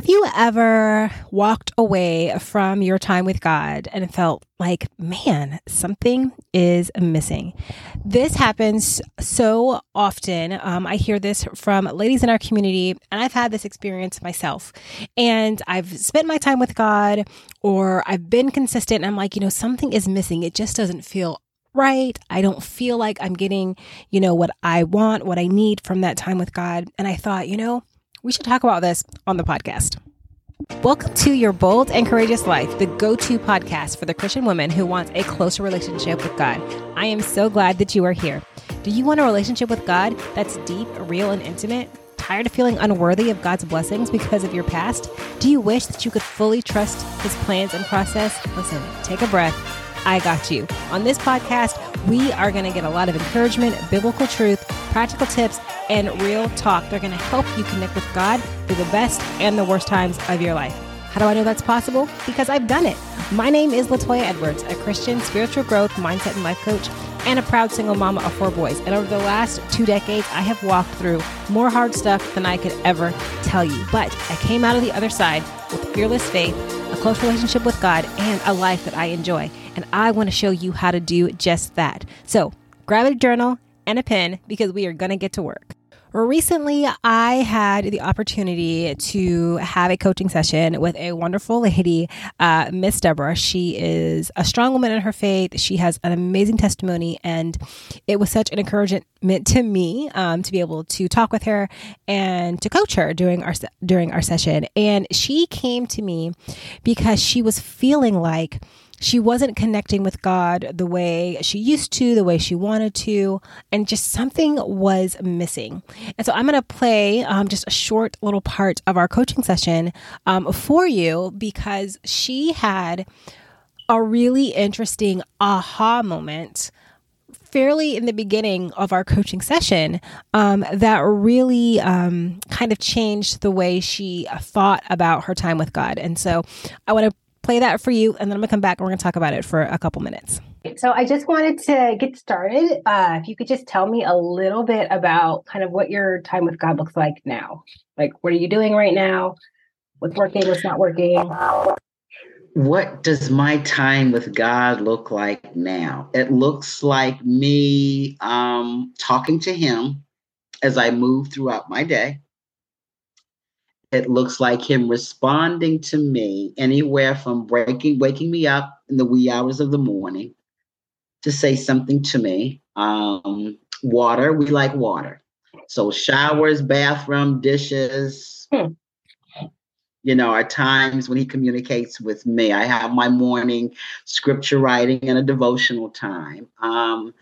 Have you ever walked away from your time with God and felt like, man, something is missing? This happens so often. Um, I hear this from ladies in our community, and I've had this experience myself. And I've spent my time with God, or I've been consistent, and I'm like, you know, something is missing. It just doesn't feel right. I don't feel like I'm getting, you know, what I want, what I need from that time with God. And I thought, you know, we should talk about this on the podcast. Welcome to Your Bold and Courageous Life, the go to podcast for the Christian woman who wants a closer relationship with God. I am so glad that you are here. Do you want a relationship with God that's deep, real, and intimate? Tired of feeling unworthy of God's blessings because of your past? Do you wish that you could fully trust His plans and process? Listen, take a breath. I got you. On this podcast, we are going to get a lot of encouragement, biblical truth, practical tips, and real talk. They're going to help you connect with God through the best and the worst times of your life. How do I know that's possible? Because I've done it. My name is Latoya Edwards, a Christian spiritual growth, mindset, and life coach, and a proud single mama of four boys. And over the last two decades, I have walked through more hard stuff than I could ever tell you. But I came out of the other side with fearless faith, close relationship with God, and a life that I enjoy. And I want to show you how to do just that. So grab a journal and a pen because we are going to get to work. Recently, I had the opportunity to have a coaching session with a wonderful lady, uh, Miss Deborah. She is a strong woman in her faith. She has an amazing testimony, and it was such an encouragement to me um, to be able to talk with her and to coach her during our during our session. And she came to me because she was feeling like she wasn't connecting with God the way she used to, the way she wanted to, and just something was missing. And so I'm going to play um, just a short little part of our coaching session um, for you because she had a really interesting aha moment fairly in the beginning of our coaching session um, that really um, kind of changed the way she thought about her time with God. And so I want to play that for you, and then I'm gonna come back and we're gonna talk about it for a couple minutes. So I just wanted to get started. Uh, if you could just tell me a little bit about kind of what your time with God looks like now. Like, what are you doing right now? What's working? What's not working? What does my time with God look like now? It looks like me um, talking to Him as I move throughout my day it looks like him responding to me anywhere from breaking waking me up in the wee hours of the morning to say something to me. Um, water we like water. So showers bathroom dishes. Hmm. you know are times when he communicates with me i have my morning scripture writing and a devotional time. Um,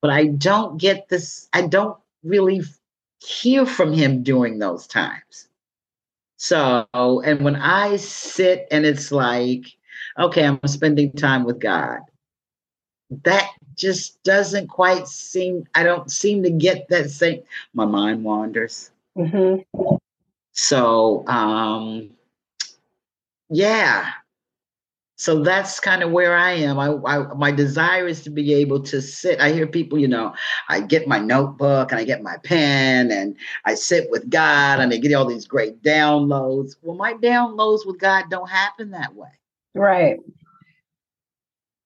but i don't get this i don't really hear from him during those times so, and when I sit and it's like, okay, I'm spending time with God, that just doesn't quite seem, I don't seem to get that same, my mind wanders. Mm-hmm. So, um, yeah, so that's kind of where I am. I, I, my desire is to be able to sit. I hear people, you know, I get my notebook and I get my pen and I sit with God and I get all these great downloads. Well, my downloads with God don't happen that way. Right.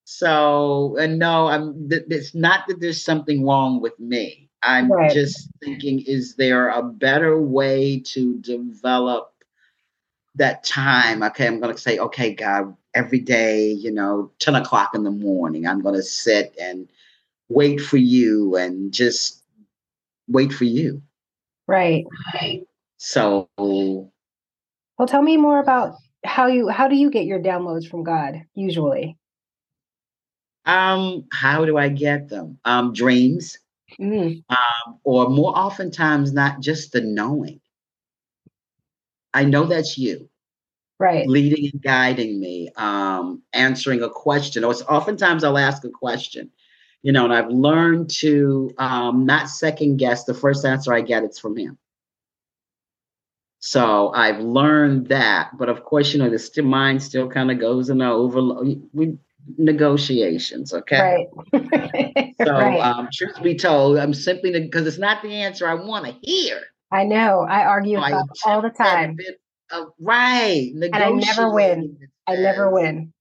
So, and no, I'm. It's not that there's something wrong with me. I'm right. just thinking, is there a better way to develop that time? Okay, I'm going to say, okay, God, every day, you know, 10 o'clock in the morning. I'm going to sit and wait for you and just wait for you. Right. So, well, tell me more about how you how do you get your downloads from God usually? Um, how do I get them? Um, dreams, mm. um, or more oftentimes not just the knowing. I know that's you right. leading and guiding me um, answering a question. Or oftentimes i'll ask a question you know and i've learned to um, not second guess. The first answer i get it's from him. So i've learned that but of course you know the mind still kind of goes in the overload we negotiations okay? Right. so right. Um, truth be told i'm simply because it's not the answer i want to hear. I know. I argue so I all the time uh, right. And I never win. I never win.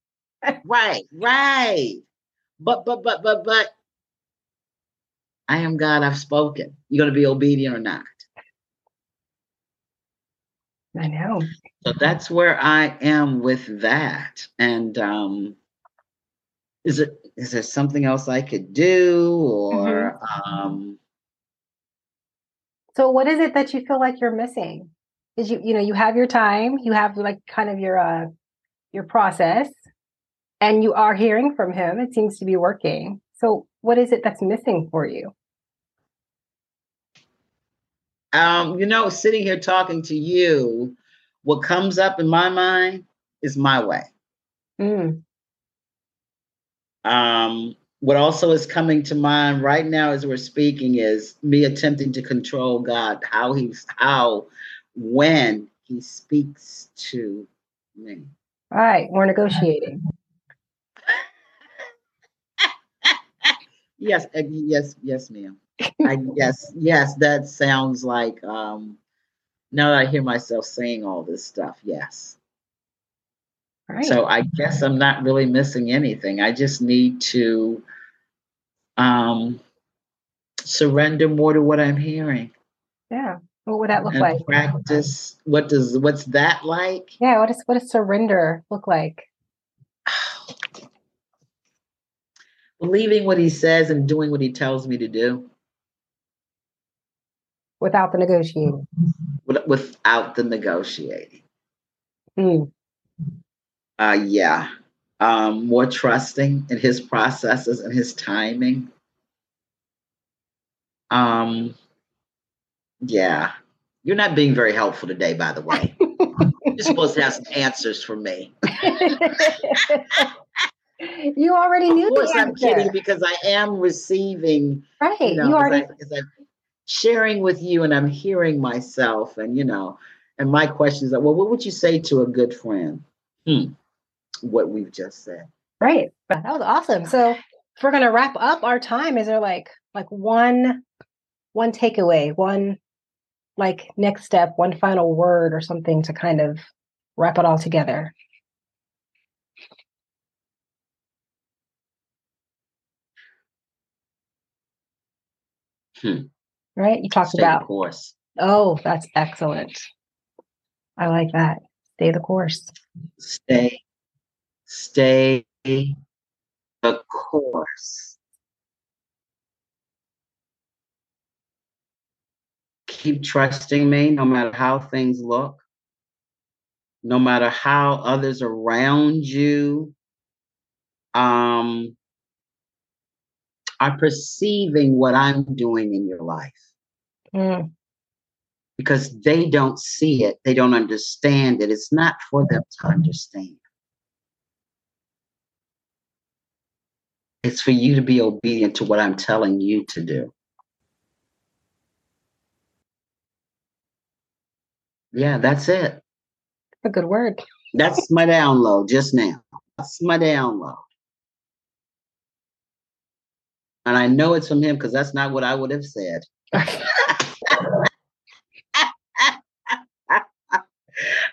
right, right. But but but but but I am God, I've spoken. You're gonna be obedient or not. I know. So that's where I am with that. And um is it is there something else I could do or mm-hmm. um so what is it that you feel like you're missing? Is you you know, you have your time, you have like kind of your uh your process and you are hearing from him. It seems to be working. So what is it that's missing for you? Um, you know, sitting here talking to you, what comes up in my mind is my way. Mm. Um, what also is coming to mind right now as we're speaking is me attempting to control God, how he's how when he speaks to me. All right, we're negotiating. yes, yes, yes, ma'am. I yes, yes, that sounds like um now that I hear myself saying all this stuff, yes. Right. So I guess I'm not really missing anything. I just need to um, surrender more to what I'm hearing. Yeah. What would that look like? Practice. What does what's that like? Yeah. What does what does surrender look like? Believing what he says and doing what he tells me to do. Without the negotiating. Without the negotiating. Mm uh, yeah, um, more trusting in his processes and his timing. Um, yeah, you're not being very helpful today, by the way. you're supposed to have some answers for me. you already knew. Of course, I'm kidding because I am receiving. Right, you, know, you already. I, I'm sharing with you, and I'm hearing myself, and you know, and my question is, well, what would you say to a good friend? Hmm what we've just said. Right. That was awesome. So if we're gonna wrap up our time, is there like like one one takeaway, one like next step, one final word or something to kind of wrap it all together? Hmm. Right? You talked Stay about course. Oh, that's excellent. I like that. Stay the course. Stay stay the course. Keep trusting me no matter how things look, no matter how others around you um, are perceiving what I'm doing in your life. Mm. Because they don't see it, they don't understand it. It's not for them to understand. It's for you to be obedient to what I'm telling you to do. Yeah, that's it. A good word. That's my download just now. That's my download. And I know it's from him because that's not what I would have said.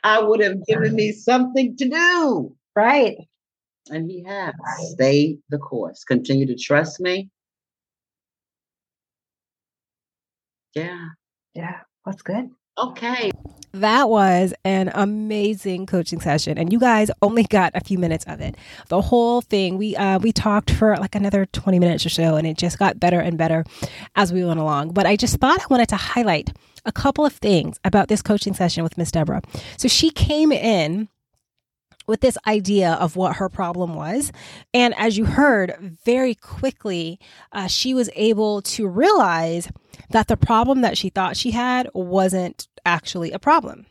I would have given me something to do. Right. And he has. Stay the course. Continue to trust me. Yeah. Yeah, that's good. Okay. That was an amazing coaching session, and you guys only got a few minutes of it. The whole thing, we uh, we talked for like another twenty minutes or so, and it just got better and better as we went along. But I just thought I wanted to highlight a couple of things about this coaching session with Miss Deborah. So she came in with this idea of what her problem was. And as you heard, very quickly, uh, she was able to realize that the problem that she thought she had wasn't actually a problem.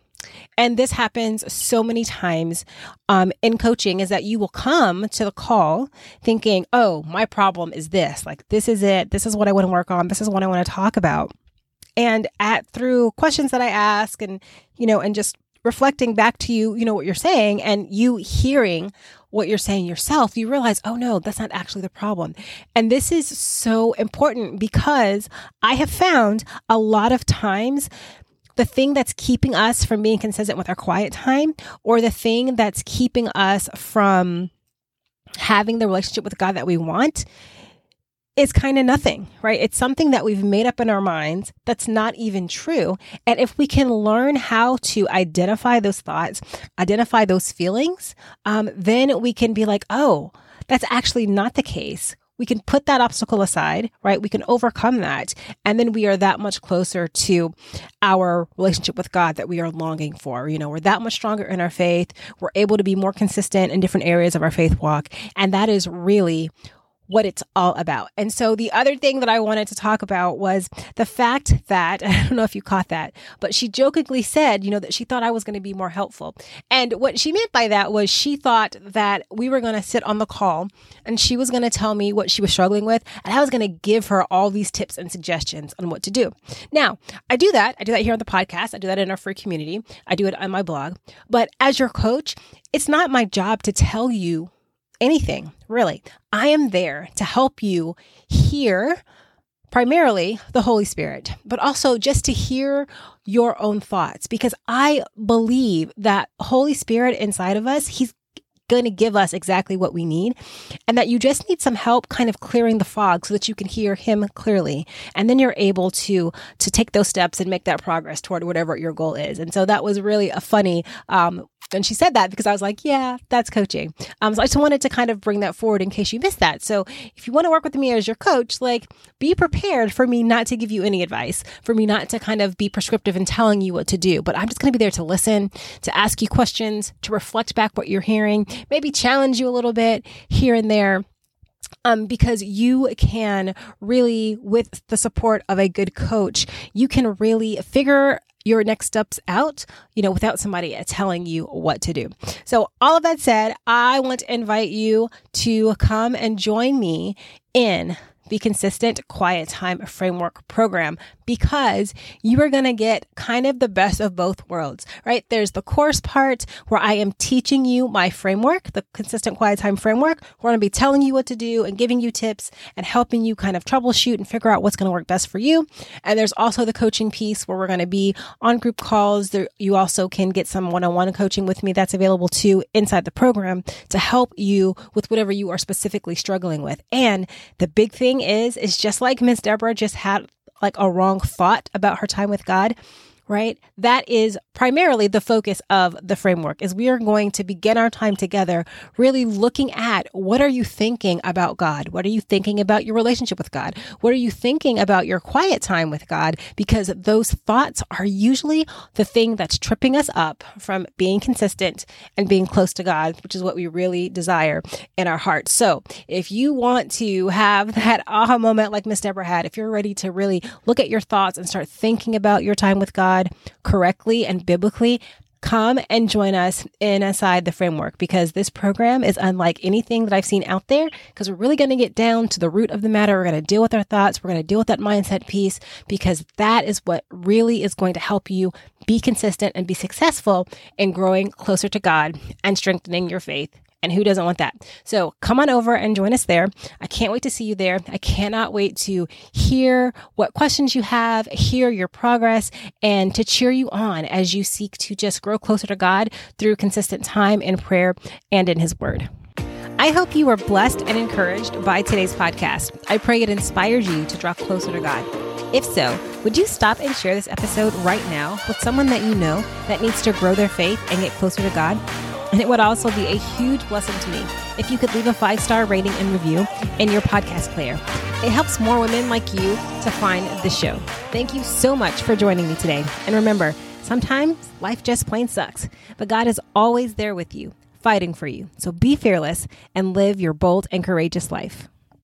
And this happens so many times um, in coaching is that you will come to the call thinking, oh, my problem is this. Like, this is it. This is what I want to work on. This is what I want to talk about. And at through questions that I ask and, you know, and just reflecting back to you, you know, what you're saying and you hearing what you're saying yourself, you realize, oh no, that's not actually the problem. And this is so important because I have found a lot of times the thing that's keeping us from being consistent with our quiet time or the thing that's keeping us from having the relationship with God that we want is kind of nothing, right? It's something that we've made up in our minds that's not even true. And if we can learn how to identify those thoughts, identify those feelings, um, then we can be like, oh, that's actually not the case. We can put that obstacle aside, right? We can overcome that. And then we are that much closer to our relationship with God that we are longing for. You know, we're that much stronger in our faith. We're able to be more consistent in different areas of our faith walk. And that is really what it's all about. And so the other thing that I wanted to talk about was the fact that I don't know if you caught that, but she jokingly said, you know, that she thought I was going to be more helpful. And what she meant by that was she thought that we were going to sit on the call and she was going to tell me what she was struggling with and I was going to give her all these tips and suggestions on what to do. Now, I do that. I do that here on the podcast. I do that in our free community. I do it on my blog. But as your coach, it's not my job to tell you anything, really. I am there to help you hear primarily the Holy Spirit, but also just to hear your own thoughts because I believe that Holy Spirit inside of us, he's going to give us exactly what we need and that you just need some help kind of clearing the fog so that you can hear him clearly and then you're able to to take those steps and make that progress toward whatever your goal is and so that was really a funny um, and she said that because I was like, yeah, that's coaching. Um, so I just wanted to kind of bring that forward in case you missed that. So if you want to work with me as your coach, like be prepared for me not to give you any advice, for me not to kind of be prescriptive in telling you what to do, but I'm just going to be there to listen, to ask you questions, to reflect back what you're hearing, maybe challenge you a little bit here and there. Um, because you can really, with the support of a good coach, you can really figure your next steps out, you know, without somebody telling you what to do. So, all of that said, I want to invite you to come and join me in the consistent quiet time framework program because you are going to get kind of the best of both worlds, right? There's the course part where I am teaching you my framework, the consistent quiet time framework. We're going to be telling you what to do and giving you tips and helping you kind of troubleshoot and figure out what's going to work best for you. And there's also the coaching piece where we're going to be on group calls. There, you also can get some one-on-one coaching with me that's available too inside the program to help you with whatever you are specifically struggling with. And the big thing is, is just like Miss Deborah just had like a wrong thought about her time with God right? That is primarily the focus of the framework is we are going to begin our time together really looking at what are you thinking about God? What are you thinking about your relationship with God? What are you thinking about your quiet time with God? Because those thoughts are usually the thing that's tripping us up from being consistent and being close to God, which is what we really desire in our hearts. So if you want to have that aha moment like Miss Deborah had, if you're ready to really look at your thoughts and start thinking about your time with God, God correctly and biblically, come and join us inside the framework because this program is unlike anything that I've seen out there because we're really going to get down to the root of the matter. We're going to deal with our thoughts. We're going to deal with that mindset piece because that is what really is going to help you be consistent and be successful in growing closer to God and strengthening your faith and who doesn't want that? So come on over and join us there. I can't wait to see you there. I cannot wait to hear what questions you have, hear your progress, and to cheer you on as you seek to just grow closer to God through consistent time in prayer and in His Word. I hope you were blessed and encouraged by today's podcast. I pray it inspires you to draw closer to God. If so, would you stop and share this episode right now with someone that you know that needs to grow their faith and get closer to God? And it would also be a huge blessing to me if you could leave a five star rating and review in your podcast player. It helps more women like you to find the show. Thank you so much for joining me today. And remember, sometimes life just plain sucks, but God is always there with you, fighting for you. So be fearless and live your bold and courageous life.